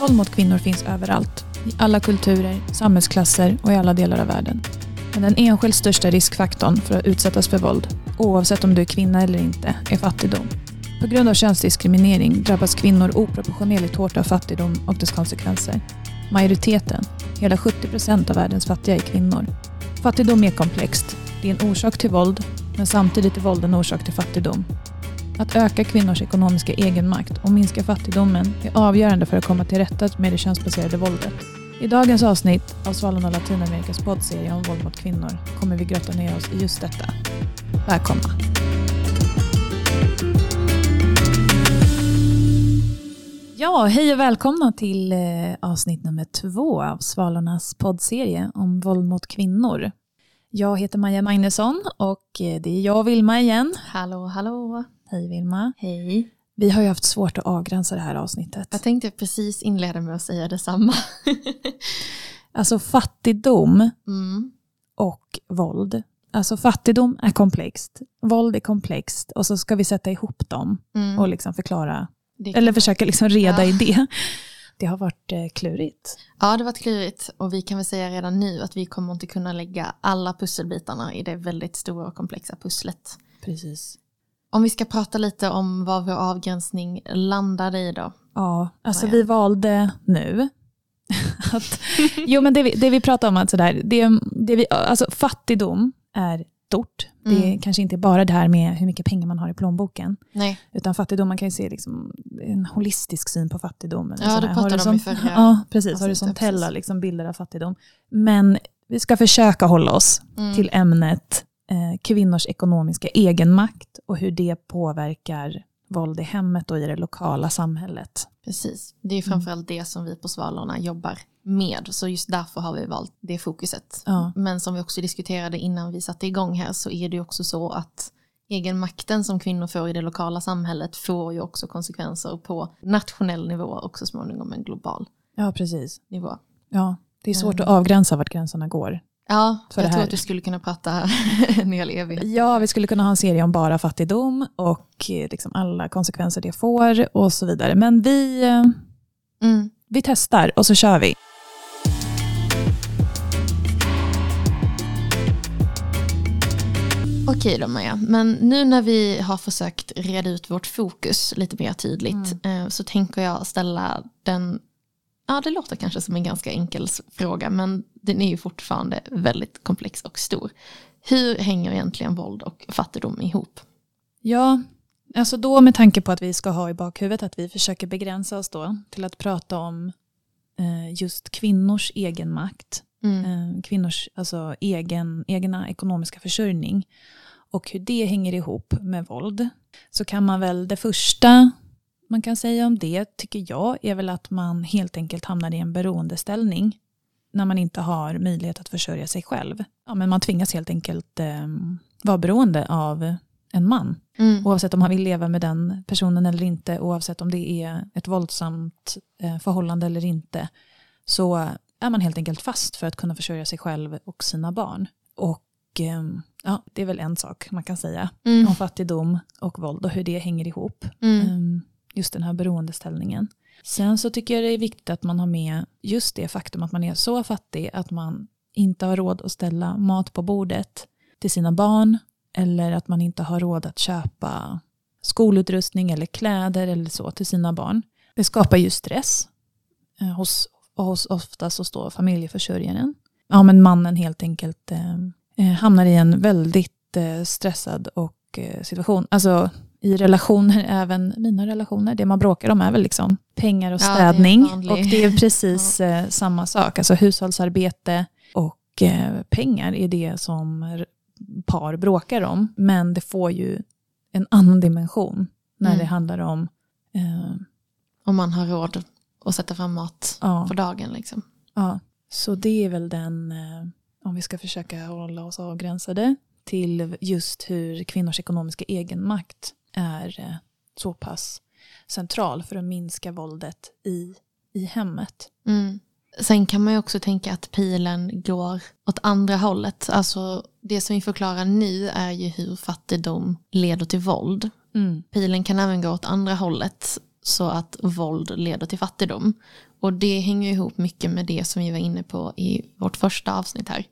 Våld mot kvinnor finns överallt. I alla kulturer, samhällsklasser och i alla delar av världen. Men den enskilt största riskfaktorn för att utsättas för våld, oavsett om du är kvinna eller inte, är fattigdom. På grund av könsdiskriminering drabbas kvinnor oproportionerligt hårt av fattigdom och dess konsekvenser. Majoriteten, hela 70 procent av världens fattiga, är kvinnor. Fattigdom är komplext. Det är en orsak till våld, men samtidigt är våld en orsak till fattigdom. Att öka kvinnors ekonomiska egenmakt och minska fattigdomen är avgörande för att komma till rätta med det könsbaserade våldet. I dagens avsnitt av Svalorna Latinamerikas poddserie om våld mot kvinnor kommer vi grotta ner oss i just detta. Välkomna! Ja, hej och välkomna till eh, avsnitt nummer två av Svalornas poddserie om våld mot kvinnor. Jag heter Maja Magnusson och eh, det är jag och Vilma igen. Hallå, hallå. Hej Vilma. Hej. Vi har ju haft svårt att avgränsa det här avsnittet. Jag tänkte precis inleda med att säga detsamma. Alltså fattigdom Mm. och våld. Alltså fattigdom är komplext, våld är komplext och så ska vi sätta ihop dem Mm. och liksom förklara, eller försöka liksom reda Ja. i det. Det har varit eh, klurigt. Ja, det var klurigt och vi kan väl säga redan nu att vi kommer inte kunna lägga alla pusselbitarna i det väldigt stora och komplexa pusslet. Precis. Om vi ska prata lite om vad vår avgränsning landade i då. Ja, alltså vi valde nu att, jo men det vi, det vi pratar om, att sådär, det, det vi, alltså fattigdom är stort. Det är Mm. kanske inte bara det här med hur mycket pengar man har i plånboken. Nej, Utan fattigdom, man kan ju se liksom en holistisk syn på fattigdom. Ja, det pratade de om i förra Ja, precis. avsnittet, Horisontella liksom, bilder av fattigdom. Men vi ska försöka hålla oss Mm. till ämnet kvinnors ekonomiska egenmakt och hur det påverkar våld i hemmet och i det lokala samhället. precis. Det är framförallt det som vi på Svalorna jobbar med. Så just därför har vi valt det fokuset. Ja. Men som vi också diskuterade innan vi satte igång här så är det ju också så att egenmakten som kvinnor får i det lokala samhället får ju också konsekvenser på nationell nivå och så småningom en global Ja, precis. nivå. Ja, det är svårt Mm. att avgränsa vart gränserna går. Ja, jag tror att du skulle kunna prata en hel evighet. Ja, vi skulle kunna ha en serie om bara fattigdom och eh, liksom alla konsekvenser det får och så vidare. Men vi, eh, Mm. vi testar och så kör vi. Okej då Maja, men nu när vi har försökt reda ut vårt fokus lite mer tydligt eh, så tänker jag ställa den, ja det låter kanske som en ganska enkel fråga men den är ju fortfarande väldigt komplex och stor. Hur hänger egentligen våld och fattigdom ihop? Ja, alltså då med tanke på att vi ska ha i bakhuvudet att vi försöker begränsa oss då till att prata om eh, just kvinnors egenmakt, Mm. eh, kvinnors alltså egen, egna ekonomiska försörjning och hur det hänger ihop med våld. Så kan man väl, det första man kan säga om det tycker jag är väl att man helt enkelt hamnar i en beroendeställning när man inte har möjlighet att försörja sig själv. Ja, men man tvingas helt enkelt eh, vara beroende av en man. Mm. Oavsett om han vill leva med den personen eller inte, oavsett om det är ett våldsamt eh, förhållande eller inte, så är man helt enkelt fast för att kunna försörja sig själv och sina barn. Och ehm, ja, det är väl en sak man kan säga Mm. om fattigdom och våld och hur det hänger ihop. Mm. Ehm, Just den här beroendeställningen. Sen så tycker jag det är viktigt att man har med just det faktum att man är så fattig att man inte har råd att ställa mat på bordet till sina barn eller att man inte har råd att köpa skolutrustning eller kläder eller så till sina barn. Det skapar ju stress eh, hos, och hos ofta så står familjeförsörjaren. Ja men mannen helt enkelt eh, eh, hamnar i en väldigt eh, stressad och eh, situation. Alltså i relationer, även mina relationer, det man bråkar om är väl liksom pengar och Ja, det städning. och det är precis eh, samma sak. Alltså hushållsarbete och eh, pengar är det som par bråkar om. Men det får ju en annan dimension när Mm. det handlar om eh, Om man har råd att sätta fram mat ja, på dagen liksom. Ja, så det är väl den, eh, om vi ska försöka hålla oss avgränsade, till just hur kvinnors ekonomiska egenmakt är eh, så pass central för att minska våldet i, i hemmet. Mm. Sen kan man ju också tänka att pilen går åt andra hållet. Alltså det som vi förklarar nu är ju hur fattigdom leder till våld. Pilen kan även gå åt andra hållet. så att våld leder till fattigdom. Och det hänger ihop mycket med det som vi var inne på i vårt första avsnitt här.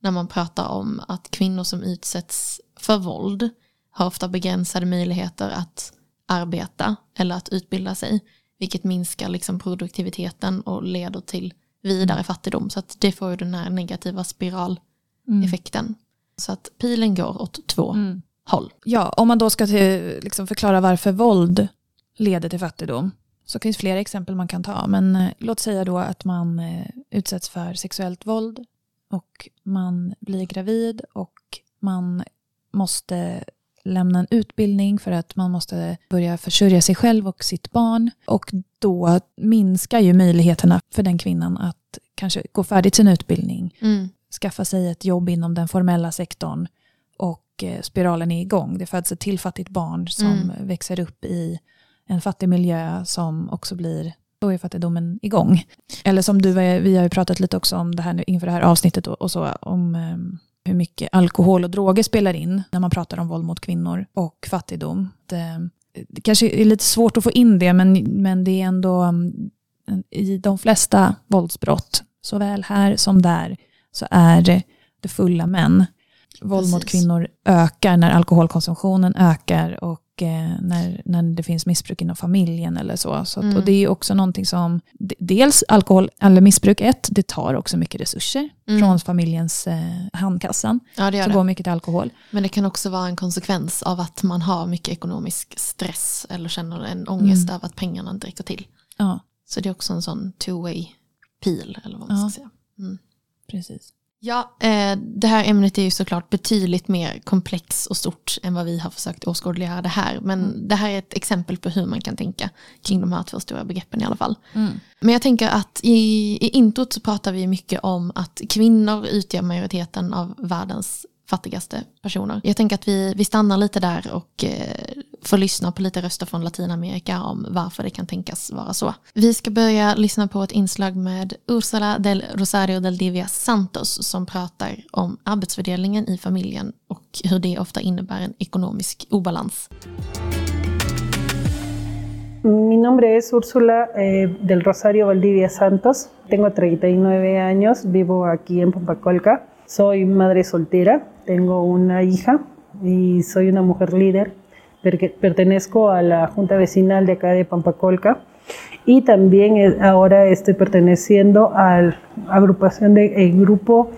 När man pratar om att kvinnor som utsätts för våld har ofta begränsade möjligheter att arbeta eller att utbilda sig. Vilket minskar liksom produktiviteten och leder till vidare fattigdom. Så att det får ju den här negativa spiraleffekten. Mm. Så att pilen går åt två mm. håll. Ja, om man då ska till, liksom förklara varför våld leder till fattigdom så finns flera exempel man kan ta. Men eh, låt säga då att man eh, utsätts för sexuellt våld och man blir gravid och man måste lämna en utbildning för att man måste börja försörja sig själv och sitt barn. Och då minskar ju möjligheterna för den kvinnan att kanske gå färdigt sin utbildning, mm. skaffa sig ett jobb inom den formella sektorn och eh, spiralen är igång. Det föds ett tillfattigt barn som mm. växer upp i en fattig miljö som också blir, då är fattigdomen igång. Eller som du, vi har ju pratat lite också om det här inför det här avsnittet och, och så, om ehm, hur mycket alkohol och droger spelar in när man pratar om våld mot kvinnor och fattigdom. Det, det kanske är lite svårt att få in det, men, men det är ändå mm, i de flesta våldsbrott, såväl här som där, så är det, det fulla män. Våld Precis. mot kvinnor ökar när alkoholkonsumtionen ökar och eh, när, när det finns missbruk inom familjen eller så. så att, mm. Och det är också någonting som, dels alkohol eller missbruk, ett, det tar också mycket resurser mm. från familjens eh, handkassan. Ja, det gör så det. går mycket till alkohol. Men det kan också vara en konsekvens av att man har mycket ekonomisk stress eller känner en ångest mm. över att pengarna inte räcker till. Ja. Så det är också en sån two-way pil eller vad man ja. ska säga. Mm. Precis. Ja, eh, det här ämnet är ju såklart betydligt mer komplext och stort än vad vi har försökt åskådliggöra det här. Men mm. det här är ett exempel på hur man kan tänka kring de här två stora begreppen i alla fall. Mm. Men jag tänker att i, i introt så pratar vi mycket om att kvinnor utgör majoriteten av världens fattigaste personer. Jag tänker att vi, vi stannar lite där och eh, får lyssna på lite röster från Latinamerika om varför det kan tänkas vara så. Vi ska börja lyssna på ett inslag med Ursula del Rosario del Divia Santos som pratar om arbetsfördelningen i familjen och hur det ofta innebär en ekonomisk obalans. Mi nombre es Úrsula eh, del Rosario Valdivia Santos. Tengo 39 años, vivo aquí en Pampacolca. Soy madre soltera, tengo una hija y soy una mujer líder. Pertenezco a la Junta Vecinal de acá de Pampacolca y también eh, ahora estoy perteneciendo a la agrupación del grupo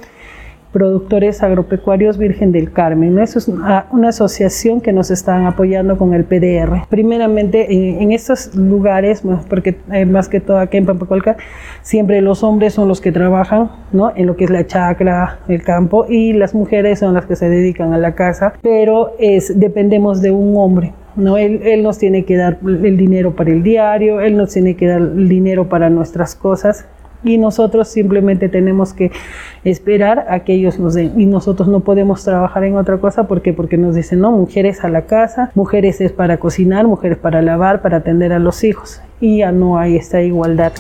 Productores Agropecuarios Virgen del Carmen. Eso es una, asociación que nos están apoyando con el PDR. Primeramente, en, estos lugares, porque eh, más que todo aquí en Pampacolca, siempre los hombres son los que trabajan ¿no? en lo que es la chacra, el campo, y las mujeres son las que se dedican a la casa, pero es, dependemos de un hombre. ¿no? Él, él, nos tiene que dar el dinero para el diario, él nos tiene que dar el dinero para nuestras cosas y nosotros simplemente tenemos que esperar a que ellos nos den y nosotros no podemos trabajar en otra cosa porque porque nos dicen no mujeres a la casa mujeres es para cocinar mujeres para lavar para atender a los hijos y ya no hay esta igualdad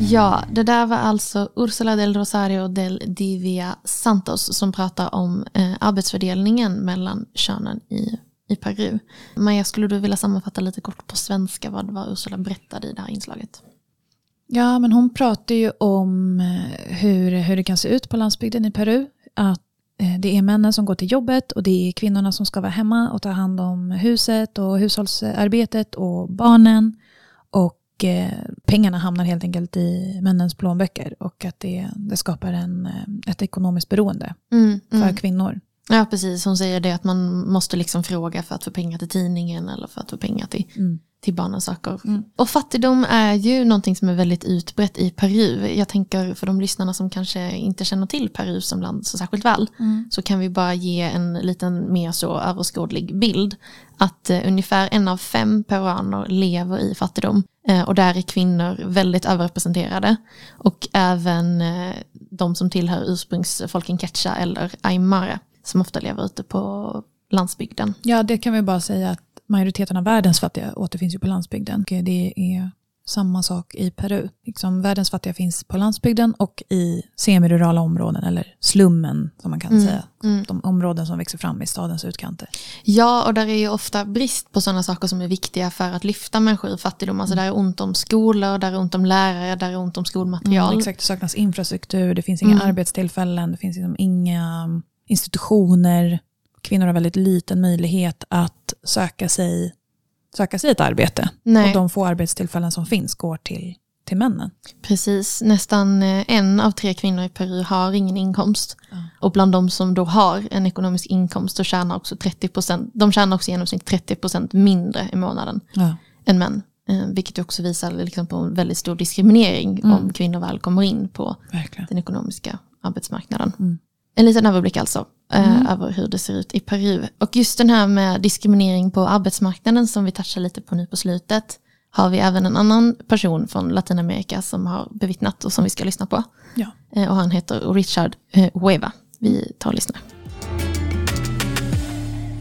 Ja, det där var alltså Ursula del Rosario del Divia Santos som pratar om eh, arbetsfördelningen mellan könen i, i Peru. Maja, skulle du vilja sammanfatta lite kort på svenska vad, vad Ursula berättade i det här inslaget? Ja, men hon pratar ju om eh, hur, hur det kan se ut på landsbygden i Peru. Att eh, det är männen som går till jobbet och det är kvinnorna som ska vara hemma och ta hand om huset och hushållsarbetet och barnen. Och eh, pengarna hamnar helt enkelt i männens plånböcker och att det, det skapar en, ett ekonomiskt beroende mm, för mm. kvinnor. Ja, precis. Hon säger det att man måste liksom fråga för att få pengar till tidningen eller för att få pengar till mm till barnens saker. Mm. Och fattigdom är ju någonting som är väldigt utbrett i Peru. Jag tänker för de lyssnarna som kanske inte känner till Peru som land så särskilt väl mm. så kan vi bara ge en liten mer så överskådlig bild. Att eh, ungefär en av fem peruaner lever i fattigdom eh, och där är kvinnor väldigt överrepresenterade. Och även eh, de som tillhör ursprungsfolken Quechua eller Aymara som ofta lever ute på landsbygden. Ja, det kan vi bara säga att majoriteten av världens fattiga återfinns ju på landsbygden. Det är samma sak i Peru. Liksom, världens fattiga finns på landsbygden och i semirurala områden, eller slummen som man kan Mm, säga. mm. De områden som växer fram i stadens utkanter. Ja, och där är ju ofta brist på sådana saker som är viktiga för att lyfta människor ur fattigdom. Alltså där är ont om skolor, där är ont om lärare, där är ont om skolmaterial. Mm, exakt, det saknas infrastruktur, det finns inga Mm. arbetstillfällen, det finns liksom inga institutioner. Kvinnor har väldigt liten möjlighet att söka sig, söka sig ett arbete. Nej. Och de få arbetstillfällen som finns går till, till männen. Precis, nästan eh, en av tre kvinnor i Peru har ingen inkomst. Ja. Och bland de som då har en ekonomisk inkomst, så tjänar också 30%, de tjänar också i genomsnitt 30% mindre i månaden Ja. än män. Eh, vilket också visar liksom på en väldigt stor diskriminering Mm. om kvinnor väl kommer in på Verkligen. den ekonomiska arbetsmarknaden. Mm. En liten överblick alltså eh, Mm. över hur det ser ut i Peru. Och just den här med diskriminering på arbetsmarknaden som vi touchar lite på nu på slutet har vi även en annan person från Latinamerika som har bevittnat och som vi ska lyssna på. Ja. Eh, och han heter Richard eh, Hueva. Vi tar och lyssnar.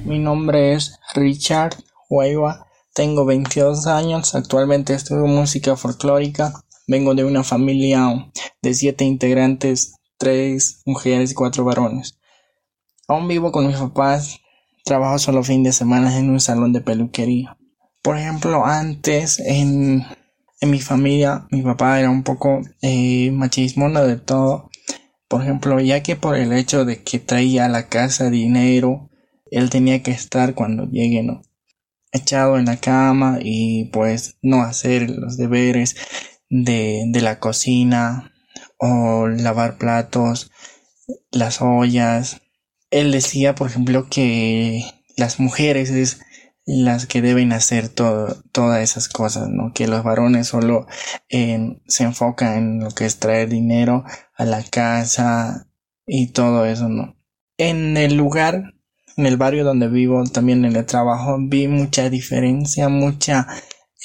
Mi nombre es Richard Hueva, tengo 22 años, actualmente estudio música folclórica, vengo de una familia de siete integrantes, tres mujeres y cuatro varones. Aún vivo con mis papás, trabajo solo fin de semana en un salón de peluquería. Por ejemplo, antes en, en mi familia mi papá era un poco eh, machismo, no del todo. Por ejemplo, ya que por el hecho de que traía a la casa dinero, él tenía que estar cuando llegue, ¿no? Echado en la cama y pues no hacer los deberes de, de la cocina o lavar platos, las ollas. Él decía, por ejemplo, que las mujeres es las que deben hacer todo, todas esas cosas, ¿no? Que los varones solo se enfocan en lo que es traer dinero a la casa y todo eso, ¿no? En el lugar en el barrio donde vivo, también en el trabajo, vi mucha diferencia, mucha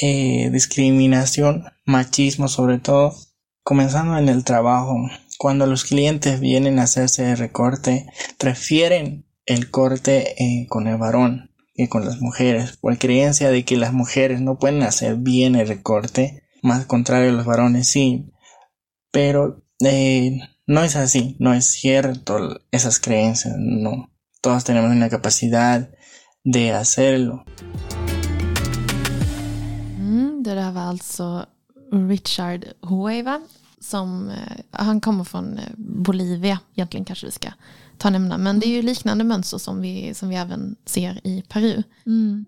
eh, discriminación, machismo sobre todo, comenzando en el trabajo. Cuando los clientes vienen a hacerse el recorte, prefieren el corte eh, con el varón que con las mujeres, por creencia de que las mujeres no pueden hacer bien el recorte, más contrario los varones sí, pero eh, no es así, no es cierto esas creencias, no. Todos tenemos una capacidad de hacerlo. Mm, det där var Richard Hueva. Som, eh, han kommer från eh, Bolivia, egentligen kanske vi ska ta nämna. Men det är ju liknande mönster som vi, som vi även ser i Peru.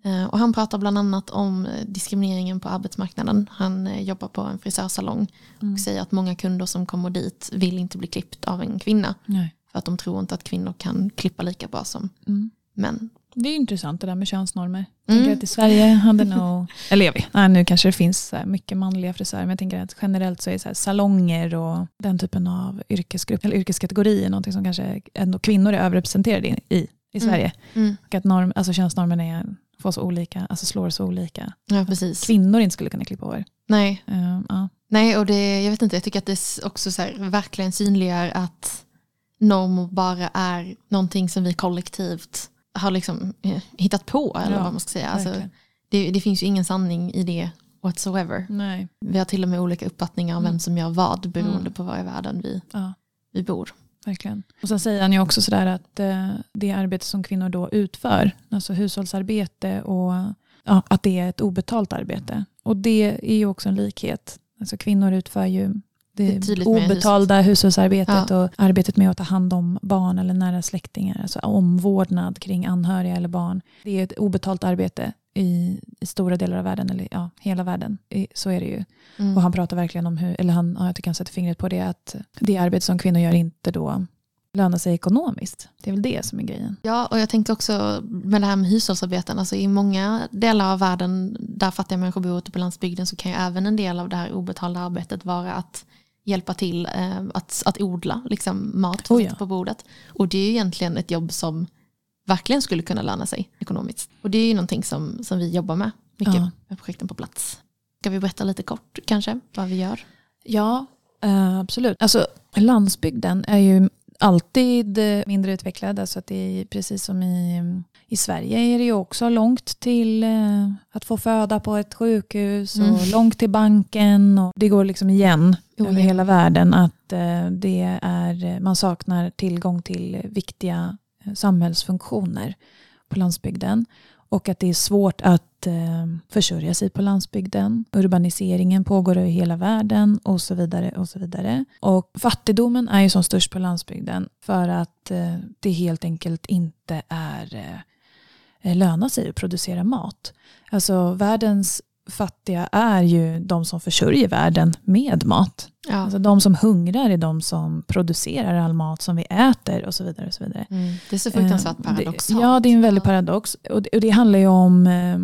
Eh, Och han pratar bland annat om diskrimineringen på arbetsmarknaden. Han jobbar på en frisörsalong och säger att många kunder som kommer dit vill inte bli klippt av en kvinna. Nej. För att de tror inte att kvinnor kan klippa lika bra som Mm. män. Det är intressant det där med könsnormer. Jag Mm. tänker att i Sverige hade nog, eller jag vet, nej, nu kanske det finns mycket manliga frisörer, men jag tänker att generellt så är så salonger och den typen av yrkesgrupp, eller yrkeskategorier någonting som kanske ändå kvinnor är överrepresenterade i, i, Mm. Sverige. Mm. Och att norm, alltså könsnormen är, får så olika, alltså slår så olika. Ja, precis. Kvinnor inte skulle kunna klippa hår. Nej, Uh, ja. Nej, och det, jag vet inte, jag tycker att det också så här, verkligen synliggör att normer bara är någonting som vi kollektivt har liksom eh, hittat på, eller Ja, vad man ska säga. Alltså, det, det finns ju ingen sanning i det whatsoever. Nej. Vi har till och med olika uppfattningar om Mm. vem som gör vad beroende Mm. på var i världen vi, Ja. vi bor. Verkligen. Och sen säger han ju också sådär att eh, det arbete som kvinnor då utför, alltså hushållsarbete och ja, att det är ett obetalt arbete. Och det är ju också en likhet. Alltså kvinnor utför ju Det obetalda hushållsarbetet Ja. och arbetet med att ta hand om barn eller nära släktingar, alltså omvårdnad kring anhöriga eller barn. Det är ett obetalt arbete i, i stora delar av världen, eller ja, hela världen. I, så är det ju. Mm. Och han pratar verkligen om hur, eller han, ja, jag tycker han sätter fingret på det, att det arbete som kvinnor gör inte då lönar sig ekonomiskt. Det är väl det som är grejen. Ja, och jag tänker också med det här med hushållsarbeten, alltså i många delar av världen där fattiga människor bor ute på landsbygden så kan ju även en del av det här obetalda arbetet vara att hjälpa till eh, att, att odla liksom, mat för Oh ja. på bordet. Och det är ju egentligen ett jobb som verkligen skulle kunna löna sig ekonomiskt. Och det är ju någonting som, som vi jobbar med mycket Ja. med projekten på plats. Ska vi berätta lite kort kanske vad vi gör? Ja, eh, absolut. Alltså, landsbygden är ju alltid eh, mindre utvecklad. Alltså att det är precis som i, i Sverige är det ju också långt till eh, att få föda på ett sjukhus och mm. långt till banken. Och det går liksom igen oh, över hela världen att eh, det är, man saknar tillgång till viktiga samhällsfunktioner på landsbygden. Och att det är svårt att eh, försörja sig på landsbygden. Urbaniseringen pågår över hela världen och så vidare. Och så vidare. Och fattigdomen är ju som störst på landsbygden för att eh, det helt enkelt inte är eh, eh lönar sig att producera mat. Alltså världens fattiga är ju de som försörjer världen med mat. Ja. Alltså de som hungrar är de som producerar all mat som vi äter och så vidare. Och så vidare. Mm. Det är så fruktansvärt eh, paradoxalt. Ja, det är en väldig paradox. Och det, och det handlar ju om, eh,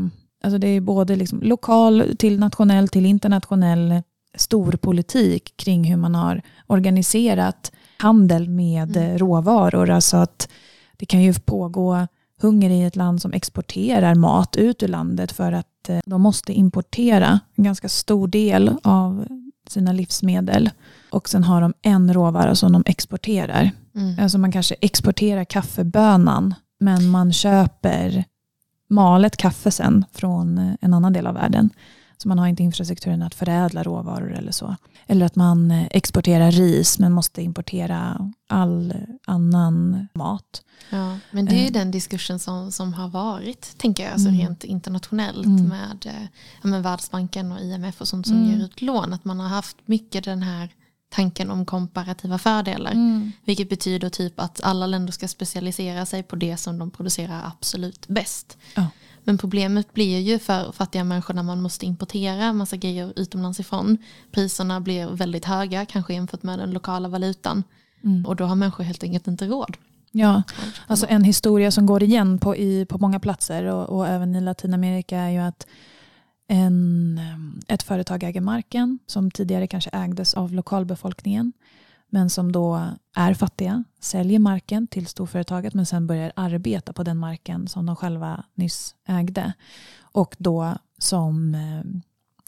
alltså det är både liksom lokal till nationell till internationell storpolitik kring hur man har organiserat handel med mm. råvaror. Alltså att det kan ju pågå hunger i ett land som exporterar mat ut ur landet för att eh, de måste importera en ganska stor del av sina livsmedel. Och sen har de en råvara som de exporterar. Mm. Alltså man kanske exporterar kaffebönan men man köper malet kaffe sen från eh, en annan del av världen. Så man har inte infrastrukturen att förädla råvaror eller så. Eller att man eh, exporterar ris men måste importera all annan mat. Ja, men det är ju eh. den diskursen som, som har varit, tänker jag, alltså mm. rent internationellt mm. med, eh, med Världsbanken och IMF och sånt som mm. ger ut lån. Att man har haft mycket den här tanken om komparativa fördelar. Mm. Vilket betyder typ att alla länder ska specialisera sig på det som de producerar absolut bäst. Ja. Men problemet blir ju för fattiga människor när man måste importera massa grejer utomlands ifrån. Priserna blir väldigt höga, kanske jämfört med den lokala valutan. Mm. Och då har människor helt enkelt inte råd. Ja, alltså en historia som går igen på, i, på många platser och, och även i Latinamerika är ju att en, ett företag äger marken som tidigare kanske ägdes av lokalbefolkningen men som då är fattiga, säljer marken till storföretaget men sen börjar arbeta på den marken som de själva nyss ägde. Och då som eh,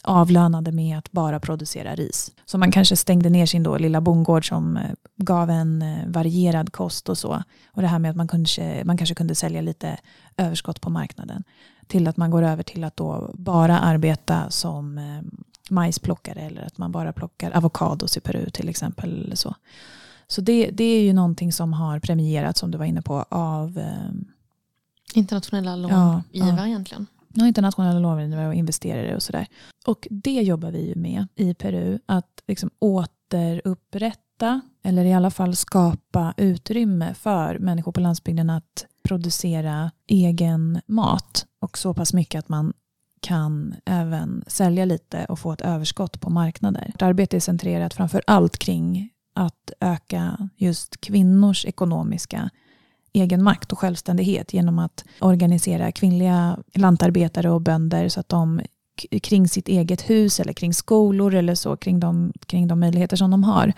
avlönade med att bara producera ris. Så man kanske stängde ner sin då lilla bondgård som eh, gav en eh, varierad kost och så. Och det här med att man, kanske, man kanske kunde sälja lite överskott på marknaden. Till att man går över till att då bara arbeta som majsplockare eller att man bara plockar avokados i Peru till exempel. Eller så så det, det är ju någonting som har premierats, som du var inne på, av eh, internationella långivare ja. egentligen. Ja, internationella långivare och investerare och sådär. Och det jobbar vi ju med i Peru, att liksom återupprätta eller i alla fall skapa utrymme för människor på landsbygden att producera egen mat och så pass mycket att man kan även sälja lite och få ett överskott på marknader. Vårt arbete är centrerat framför allt kring att öka just kvinnors ekonomiska egenmakt och självständighet genom att organisera kvinnliga lantarbetare och bönder så att de kring sitt eget hus eller kring skolor eller så, kring de, kring de möjligheter som de har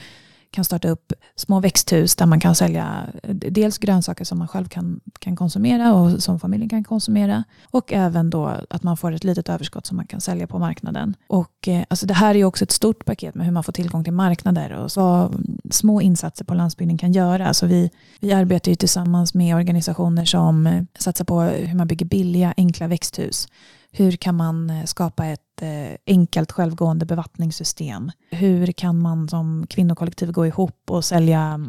kan starta upp små växthus där man kan sälja dels grönsaker som man själv kan, kan konsumera och som familjen kan konsumera. Och även då att man får ett litet överskott som man kan sälja på marknaden. Och eh, alltså det här är ju också ett stort paket med hur man får tillgång till marknader och vad små insatser på landsbygden kan göra. Alltså vi, vi arbetar ju tillsammans med organisationer som eh, satsar på hur man bygger billiga, enkla växthus hur kan man eh, skapa ett Eh, enkelt självgående bevattningssystem? Hur kan man som kvinnokollektiv gå ihop och sälja,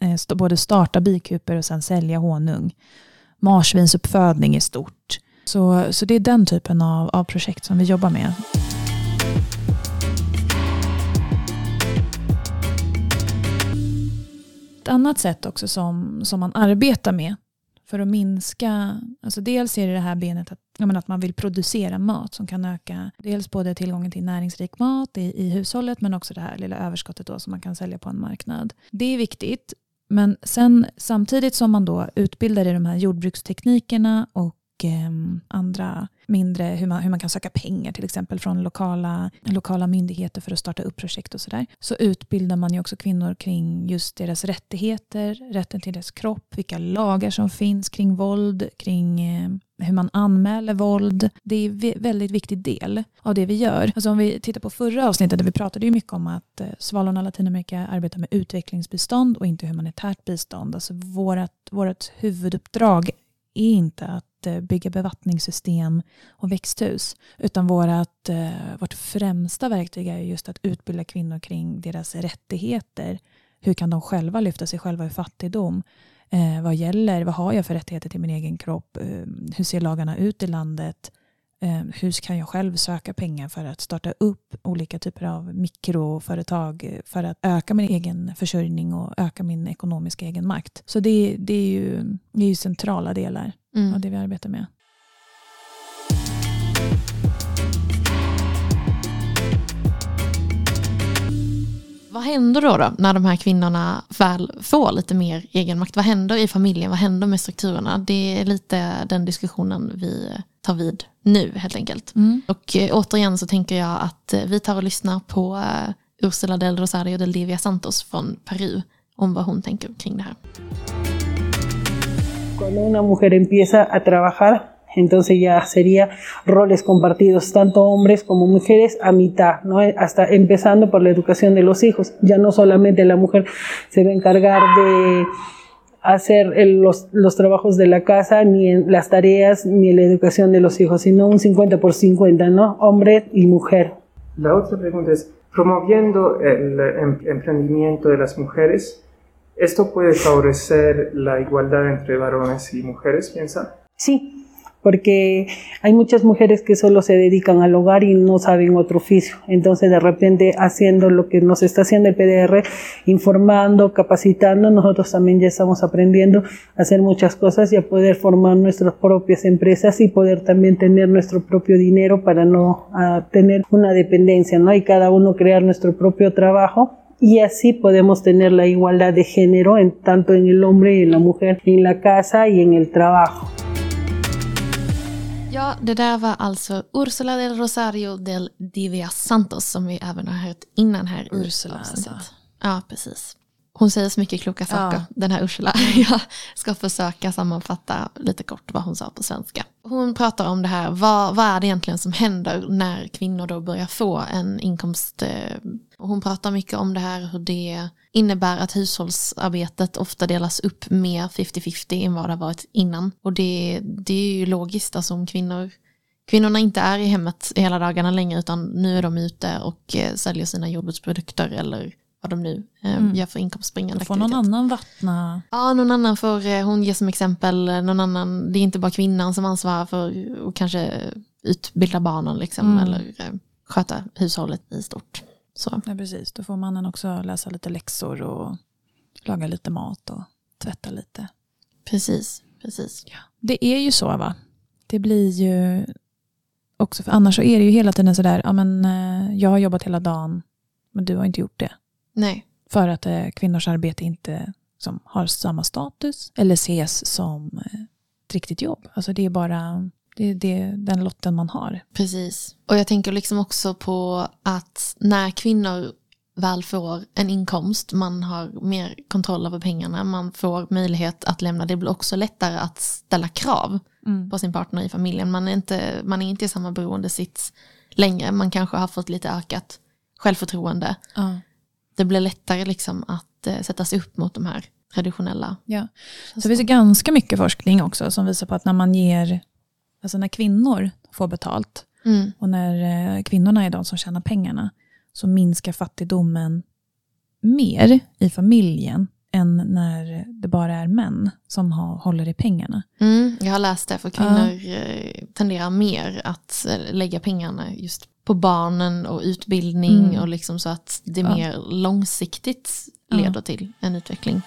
eh, både starta bikuper och sen sälja honung? Marsvinsuppfödning är stort. Så, så det är den typen av, av projekt som vi jobbar med. Ett annat sätt också som, som man arbetar med för att minska, alltså dels är det det här benet att, menar, att man vill producera mat som kan öka dels både tillgången till näringsrik mat i, i hushållet men också det här lilla överskottet då som man kan sälja på en marknad. Det är viktigt men sen samtidigt som man då utbildar i de här jordbruksteknikerna och Ehm, andra mindre, hur man, hur man kan söka pengar till exempel från lokala, lokala myndigheter för att starta upp projekt och sådär. Så utbildar man ju också kvinnor kring just deras rättigheter, rätten till deras kropp, vilka lagar som finns kring våld, kring ehm, hur man anmäler våld. Det är en väldigt viktig del av det vi gör. Alltså om vi tittar på förra avsnittet där vi pratade ju mycket om att eh, Svalorna Latinamerika arbetar med utvecklingsbistånd och inte humanitärt bistånd. Alltså vårt, vårt huvuduppdrag är inte att att eh, bygga bevattningssystem och växthus. Utan vårt, eh, vårt främsta verktyg är just att utbilda kvinnor kring deras rättigheter. Hur kan de själva lyfta sig själva ur fattigdom? Eh, vad gäller? Vad har jag för rättigheter till min egen kropp? Eh, hur ser lagarna ut i landet? Eh, hur kan jag själv söka pengar för att starta upp olika typer av mikroföretag eh, för att öka min egen försörjning och öka min ekonomiska egenmakt? Så det, det, är, ju, det är ju centrala delar mm. av det vi arbetar med. Vad händer då, då när de här kvinnorna väl får lite mer egenmakt? Vad händer i familjen? Vad händer med strukturerna? Det är lite den diskussionen vi tar vid nu helt enkelt. Mm. Och eh, återigen så tänker jag att eh, vi tar och lyssnar på uh, Ursula del Rosario del Divia Santos från Peru om vad hon tänker kring det här. Cuando una mujer empieza a trabajar Entonces ya sería roles compartidos, tanto hombres como mujeres, a mitad, ¿no? hasta empezando por la educación de los hijos. Ya no solamente la mujer se va a encargar de hacer los, los, trabajos de la casa, ni en las tareas, ni en la educación de los hijos, sino un 50 por 50, ¿no? Hombre y mujer. La otra pregunta es, promoviendo el em, emprendimiento de las mujeres, ¿esto puede favorecer la igualdad entre varones y mujeres, piensa? Sí, porque hay muchas mujeres que solo se dedican al hogar y no saben otro oficio. Entonces, de repente, haciendo lo que nos está haciendo el PDR, informando, capacitando, nosotros también ya estamos aprendiendo a hacer muchas cosas y a poder formar nuestras propias empresas y poder también tener nuestro propio dinero para no tener una dependencia, ¿no? Y cada uno crear nuestro propio trabajo y así podemos tener la igualdad de género en tanto en el hombre y en la mujer, en la casa y en el trabajo. Ja, det där var alltså Ursula del Rosario del Divia Santos som vi även har hört innan här i Ursula alltså. Ja, precis. Hon säger så mycket kloka saker, ja. den här Ursula. Jag ska försöka sammanfatta lite kort vad hon sa på svenska. Hon pratar om det här, vad, vad är det egentligen som händer när kvinnor då börjar få en inkomst? Eh, och hon pratar mycket om det här, hur det innebär att hushållsarbetet ofta delas upp mer 50-50 än vad det har varit innan. Och det, det är ju logiskt, alltså om kvinnor kvinnorna inte är i hemmet hela dagarna längre utan nu är de ute och eh, säljer sina jordbruksprodukter eller vad de nu eh, mm. gör för inkomstbringande Får någon annan vattna? Ja, någon annan får, eh, hon ger som exempel, eh, någon annan, det är inte bara kvinnan som ansvarar för att kanske utbilda barnen liksom, mm. eller sköta hushållet i stort. Så. Ja, precis. Då får mannen också läsa lite läxor och laga lite mat och tvätta lite. Precis, precis. Ja. Det är ju så va? Det blir ju också, för annars så är det ju hela tiden sådär, ja men jag har jobbat hela dagen, men du har inte gjort det. Nej. För att eh, kvinnors arbete inte som har samma status eller ses som eh, ett riktigt jobb. Alltså det är bara det är det, den lotten man har. Precis. Och jag tänker liksom också på att när kvinnor väl får en inkomst, man har mer kontroll över pengarna, man får möjlighet att lämna, det blir också lättare att ställa krav mm. på sin partner i familjen. Man är, inte, man är inte i samma beroendesits längre, man kanske har fått lite ökat självförtroende. Mm det blir lättare liksom att eh, sättas upp mot de här traditionella. Ja. Så det finns ganska mycket forskning också som visar på att när man ger, alltså när kvinnor får betalt mm. och när eh, kvinnorna är de som tjänar pengarna så minskar fattigdomen mer i familjen än när det bara är män som har, håller i pengarna. Mm, jag har läst det, för kvinnor. Eh, tenderar mer att eh, lägga pengarna just på barnen och utbildning mm. och liksom så att det ja. mer långsiktigt leder ja. till en utveckling.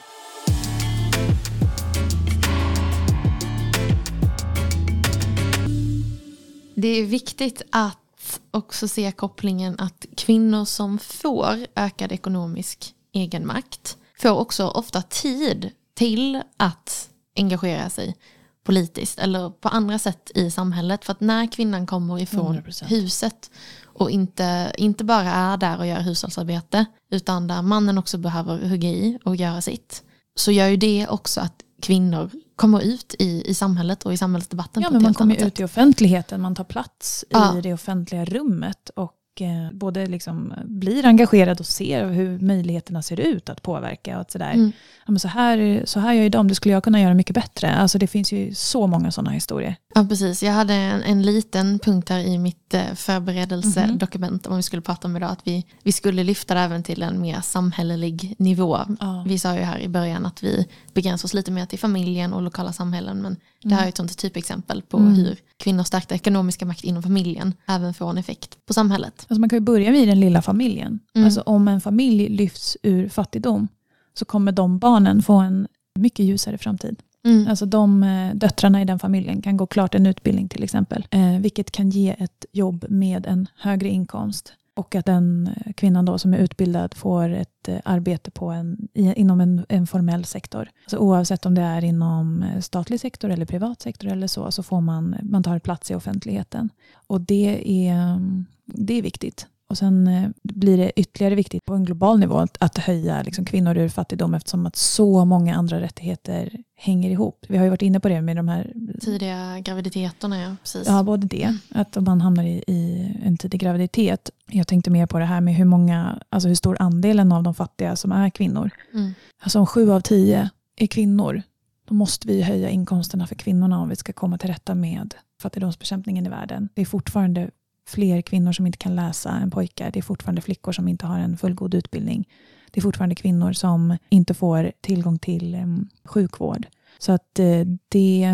Det är viktigt att också se kopplingen att kvinnor som får ökad ekonomisk egenmakt får också ofta tid till att engagera sig politiskt eller på andra sätt i samhället. För att när kvinnan kommer ifrån 100%. huset och inte, inte bara är där och gör hushållsarbete utan där mannen också behöver hugga i och göra sitt så gör ju det också att kvinnor kommer ut i, i samhället och i samhällsdebatten Ja, men man kommer ut sätt. i offentligheten, man tar plats Ja. i det offentliga rummet och eh, både liksom blir engagerad och ser hur möjligheterna ser ut att påverka. Och att sådär. Mm. Ja, men så, här, så här gör ju de, det skulle jag kunna göra mycket bättre. Alltså det finns ju så många sådana historier. Ja, precis. Jag hade en, en liten punkt här i mitt eh, förberedelsedokument om vi skulle prata om idag. Att vi, vi skulle lyfta det även till en mer samhällelig nivå. Ja. Vi sa ju här i början att vi begränsar oss lite mer till familjen och lokala samhällen. Men det här är ett sånt typexempel på Mm. hur kvinnors stärkta ekonomiska makt inom familjen även får en effekt på samhället. Alltså man kan ju börja med den lilla familjen. Mm. Alltså om en familj lyfts ur fattigdom så kommer de barnen få en mycket ljusare framtid. Mm. Alltså de eh, döttrarna i den familjen kan gå klart en utbildning till exempel. Eh, vilket kan ge ett jobb med en högre inkomst. Och att den eh, kvinnan då som är utbildad får ett eh, arbete på en, inom en, en formell sektor. Alltså oavsett om det är inom eh, statlig sektor eller privat sektor eller så, så får man, man tar plats i offentligheten. Och det är, mm, det är viktigt. Och sen eh, blir det ytterligare viktigt på en global nivå att, att höja liksom, kvinnor ur fattigdom eftersom att så många andra rättigheter hänger ihop. Vi har ju varit inne på det med de här Tidiga graviditeterna, ja. Precis. Ja, både det. Att om man hamnar i, i en tidig graviditet. Jag tänkte mer på det här med hur många, alltså hur stor andelen av de fattiga som är kvinnor. Mm. Alltså om sju av tio är kvinnor, då måste vi höja inkomsterna för kvinnorna om vi ska komma till rätta med fattigdomsbekämpningen i världen. Det är fortfarande fler kvinnor som inte kan läsa än pojkar. Det är fortfarande flickor som inte har en fullgod utbildning. Det är fortfarande kvinnor som inte får tillgång till sjukvård. Så att eh, det,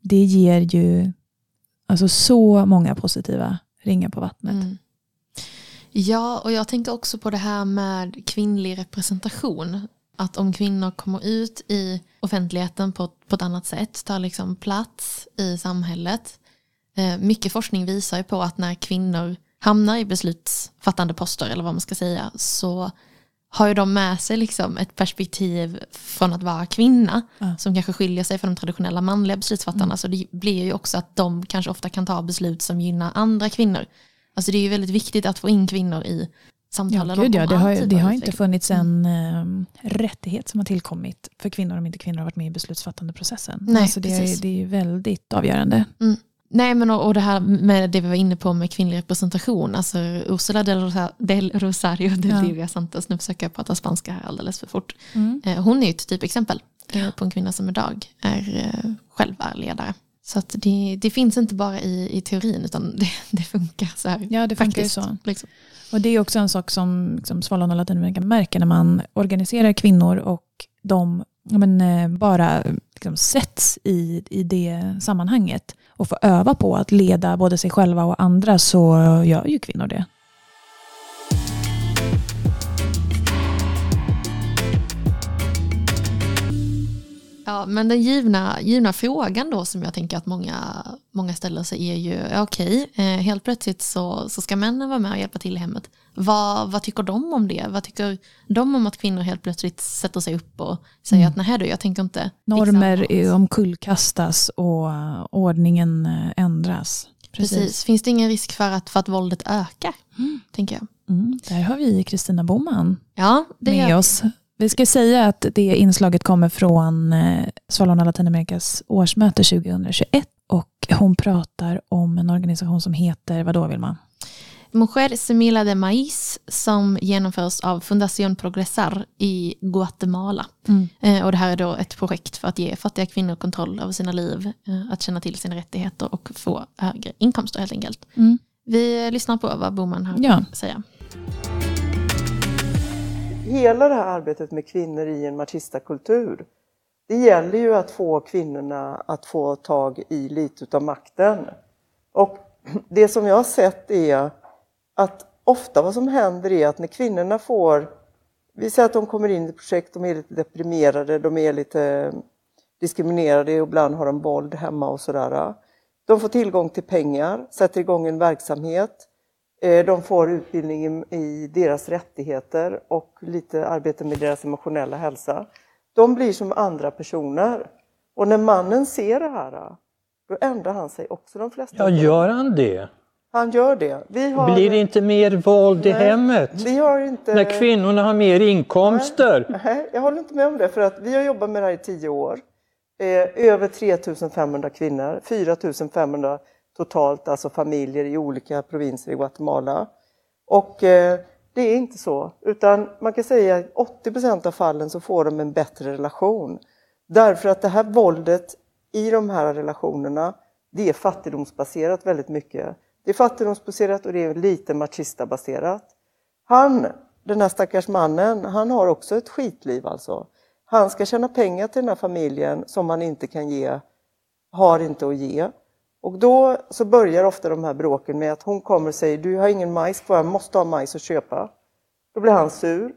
det ger ju alltså så många positiva ringar på vattnet. Mm. Ja, och jag tänker också på det här med kvinnlig representation. Att om kvinnor kommer ut i offentligheten på, på ett annat sätt, tar liksom plats i samhället. Eh, mycket forskning visar ju på att när kvinnor hamnar i beslutsfattande poster, eller vad man ska säga, så har ju de med sig liksom ett perspektiv från att vara kvinna Ja. som kanske skiljer sig från de traditionella manliga beslutsfattarna. Så det blir ju också att de kanske ofta kan ta beslut som gynnar andra kvinnor. Alltså det är ju väldigt viktigt att få in kvinnor i Ja, samtalen gud, ja. Det, har, det har inte funnits en em, rättighet som har tillkommit för kvinnor om inte kvinnor har varit med i beslutsfattande processen. Nej, alltså det, är, det är ju väldigt avgörande. Nej men och, och det här med det vi var inne på med kvinnlig representation, alltså Ursula del, Rosa, del Rosario del Ja. Livia Santos, nu försöker jag prata spanska här alldeles för fort. Eh, hon är ju ett typexempel eh, på en kvinna som idag är, eh, själv är ledare. Så det, det finns inte bara i, i teorin utan det, det funkar så här. Ja, det funkar ju faktiskt, så. Liksom. Och det är också en sak som liksom, Svalon och Latinamerika märker när man organiserar kvinnor och de ja, men, bara liksom, sätts i, i det sammanhanget och få öva på att leda både sig själva och andra så gör ju kvinnor det. Ja, men den givna, givna frågan då som jag tänker att många, många ställer sig är ju, okej, eh, helt plötsligt så, så ska männen vara med och hjälpa till i hemmet. Vad, vad tycker de om det? Vad tycker de om att kvinnor helt plötsligt sätter sig upp och säger Mm. att nej du, jag tänker inte fixa Normer mat." är omkullkastas och eh, ordningen eh, ändras. Precis. Finns det ingen risk för att, för att våldet ökar? Tänker jag. Mm, där har vi Kristina Boman Ja, med gör oss. Vi ska säga att det inslaget kommer från eh, Svalorna Latinamerikas årsmöte 2021 och hon pratar om en organisation som heter, vad då Vilma? Mujer Semilla de Maíz som genomförs av Fundación Progresar i Guatemala. Eh, och det här är då ett projekt för att ge fattiga kvinnor kontroll över sina liv, eh, att känna till sina rättigheter och få högre inkomster helt enkelt. Mm. Vi lyssnar på vad Boman har Ja. att säga hela det här arbetet med kvinnor i en machistakultur, det gäller ju att få kvinnorna att få tag i lite av makten. Och det som jag har sett är att ofta vad som händer är att när kvinnorna får, vi säger att de kommer in i projekt, de är lite deprimerade, de är lite diskriminerade ibland har de våld hemma och sådär. De får tillgång till pengar, sätter igång en verksamhet, de får utbildning i, deras rättigheter och lite arbete med deras emotionella hälsa. De blir som andra personer. Och när mannen ser det här, då ändrar han sig också de flesta Ja, gör han det? Han gör det. Vi har... Blir det inte mer våld i Nej, hemmet? Vi har inte... När kvinnorna har mer inkomster? Nej, jag håller inte med om det för att vi har jobbat med det här i tio år. Eh, över 3500 kvinnor, 4500 totalt, alltså familjer i olika provinser i Guatemala. Och eh, det är inte så, utan man kan säga att 80 procent av fallen så får de en bättre relation. Därför att det här våldet i de här relationerna, det är fattigdomsbaserat väldigt mycket. Det är fattigdomsbaserat och det är lite machista-baserat. Han, den här stackars mannen, han har också ett skitliv alltså. Han ska tjäna pengar till den här familjen som han inte kan ge, har inte att ge. Och då så börjar ofta de här bråken med att hon kommer och säger du har ingen majs kvar, jag måste ha majs att köpa. Då blir han sur,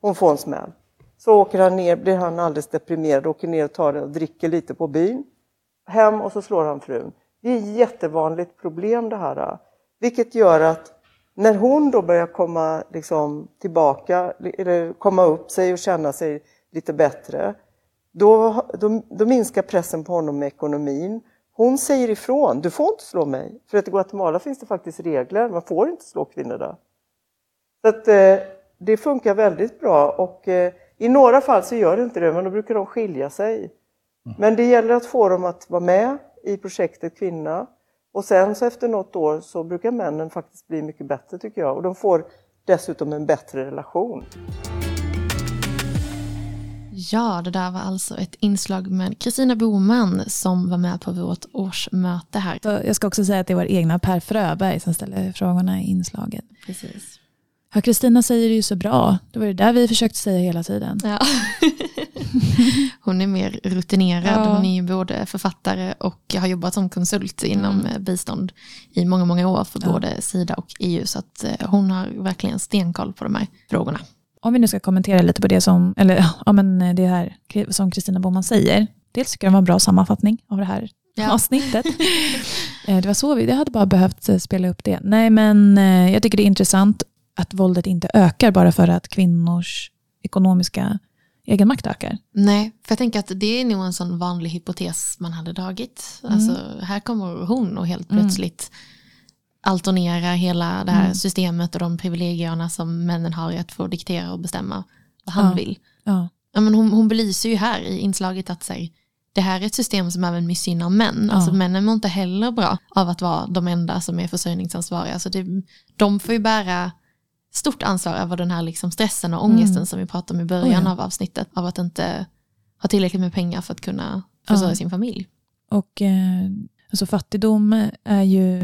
hon får en smäll. Så åker han ner, blir han alldeles deprimerad, åker ner och tar det och dricker lite på byn. Hem och så slår han frun. Det är ett jättevanligt problem det här. Vilket gör att när hon då börjar komma liksom, tillbaka, eller komma upp sig och känna sig lite bättre, då, då, då minskar pressen på honom med ekonomin. Hon säger ifrån, du får inte slå mig. För att i Guatemala finns det faktiskt regler, man får inte slå kvinnor där. Så att, eh, det funkar väldigt bra och eh, i några fall så gör det inte det, men då brukar de skilja sig. Men det gäller att få dem att vara med i projektet Kvinna. Och sen så efter något år så brukar männen faktiskt bli mycket bättre tycker jag. Och de får dessutom en bättre relation. Ja, det där var alltså ett inslag med Kristina Boman som var med på vårt årsmöte här. Så jag ska också säga att det var egna Per Fröberg som ställde frågorna i inslaget. Precis. Ja, Kristina säger det ju så bra. Det var det där vi försökte säga hela tiden. Ja. Hon är mer rutinerad. Ja. Hon är ju både författare och har jobbat som konsult inom Mm. bistånd i många, många år för Ja. både Sida och EU. Så att eh, hon har verkligen stenkoll på de här frågorna. Om vi nu ska kommentera lite på det som, eller ja, men det här som Kristina Boman säger. Dels tycker jag det var en bra sammanfattning av det här Ja. avsnittet. Eh, det var så vi, det hade bara behövt eh, spela upp det. Nej men eh, jag tycker det är intressant att våldet inte ökar bara för att kvinnors ekonomiska egenmakt ökar. Nej, för jag tänker att det är nog en sån vanlig hypotes man hade dragit. Alltså, här kommer hon och helt Mm. Alternera hela det här Mm. systemet och de privilegierna som männen har i att få diktera och bestämma vad han Ja. vill. Ja. Ja, men hon, hon belyser ju här i inslaget att säg, det här är ett system som även missgynnar män. Ja. Alltså männen mår inte heller bra av att vara de enda som är försörjningsansvariga. Alltså det, de får ju bära stort ansvar över den här liksom stressen och ångesten Mm. som vi pratade om i början Oh av avsnittet. Av att inte ha tillräckligt med pengar för att kunna försörja Ja. sin familj. Och eh, alltså fattigdom är ju,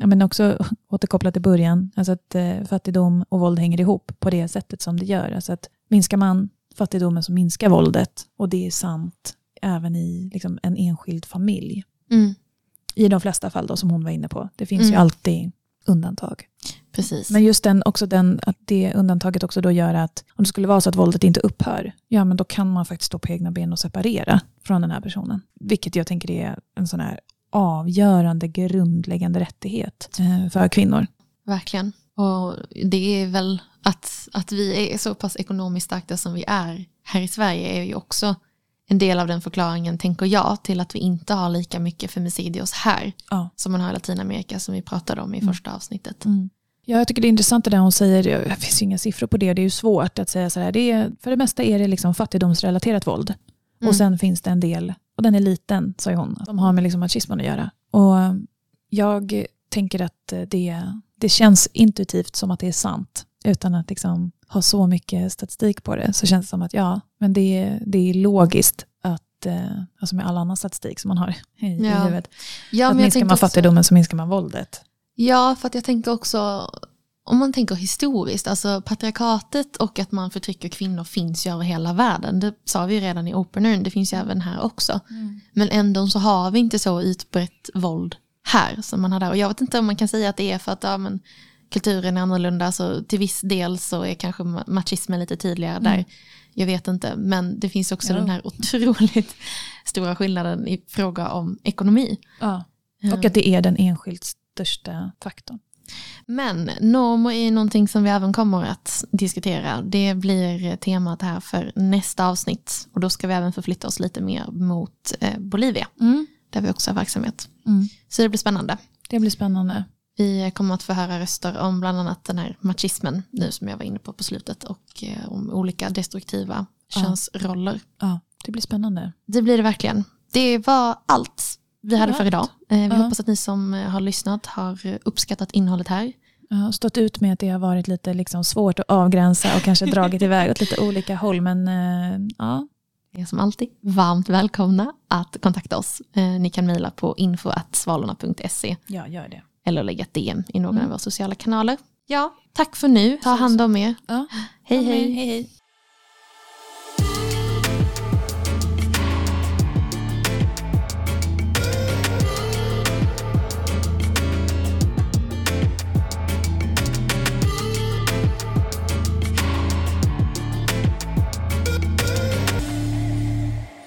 ja, men också återkopplat till början, alltså att eh, fattigdom och våld hänger ihop på det sättet som det gör. Alltså att minskar man fattigdomen så minskar våldet. Och det är sant även i liksom, en enskild familj. Mm, I de flesta fall då, som hon var inne på. Det finns ju Mm. alltid undantag. precis. Men just den, också den, att det undantaget också då gör att om det skulle vara så att våldet inte upphör, ja men då kan man faktiskt stå på egna ben och separera från den här personen. Vilket jag tänker är en sån här avgörande, grundläggande rättighet eh, för kvinnor. Verkligen. Och det är väl att, att vi är så pass ekonomiskt starka som vi är här i Sverige är ju också en del av den förklaringen, tänker jag, till att vi inte har lika mycket femicidios här Ja. som man har i Latinamerika som vi pratade om i Mm. första avsnittet. Ja, jag tycker det är intressant det där hon säger, det finns ju inga siffror på det, det är ju svårt att säga så här, det är, för det mesta är det liksom fattigdomsrelaterat våld. Mm. Och sen finns det en del, och den är liten, sa hon, som har med liksom machismen att göra. Och jag tänker att det, det känns intuitivt som att det är sant, utan att liksom ha så mycket statistik på det, så känns det som att ja, men det, är- det är logiskt att, eh, alltså med all annan statistik som man har i, i Ja. huvudet, Ja, att minskar man också- fattigdomen så minskar man våldet. Ja, för att jag tänker också, om man tänker historiskt, alltså patriarkatet och att man förtrycker kvinnor finns ju över hela världen. Det sa vi ju redan i openern, det finns ju även här också. Men ändå så har vi inte så utbrett våld här som man har där. Och jag vet inte om man kan säga att det är för att ja, men, kulturen är annorlunda, så till viss del så är kanske ma- machismen lite tydligare där. Jag vet inte, men det finns också Ja. den här otroligt stora skillnaden i fråga om ekonomi. Ja. Och att det är den enskilt största faktorn. Men normer är någonting som vi även kommer att diskutera. Det blir temat här för nästa avsnitt. Och då ska vi även förflytta oss lite mer mot eh, Bolivia. Mm. Där vi också har verksamhet. Mm. Så det blir spännande. Det blir spännande. Vi kommer att få höra röster om bland annat den här machismen nu som jag var inne på på slutet och eh, om olika destruktiva Ja. könsroller. Ja, det blir spännande. Det blir det verkligen. Det var allt vi hade för idag. Eh, Vi Ja. hoppas att ni som eh, har lyssnat har eh, uppskattat innehållet här. Har stått ut med att det har varit lite liksom svårt att avgränsa och kanske dragit iväg åt lite olika håll. Men ja, Ni är som alltid varmt välkomna att kontakta oss. Ni kan mejla på info.svalorna.se ja, gör det. eller lägga ett DM i någon Mm. av våra sociala kanaler. Ja, tack för nu. Ta hand om er. Ja. Hej hej. hej, hej.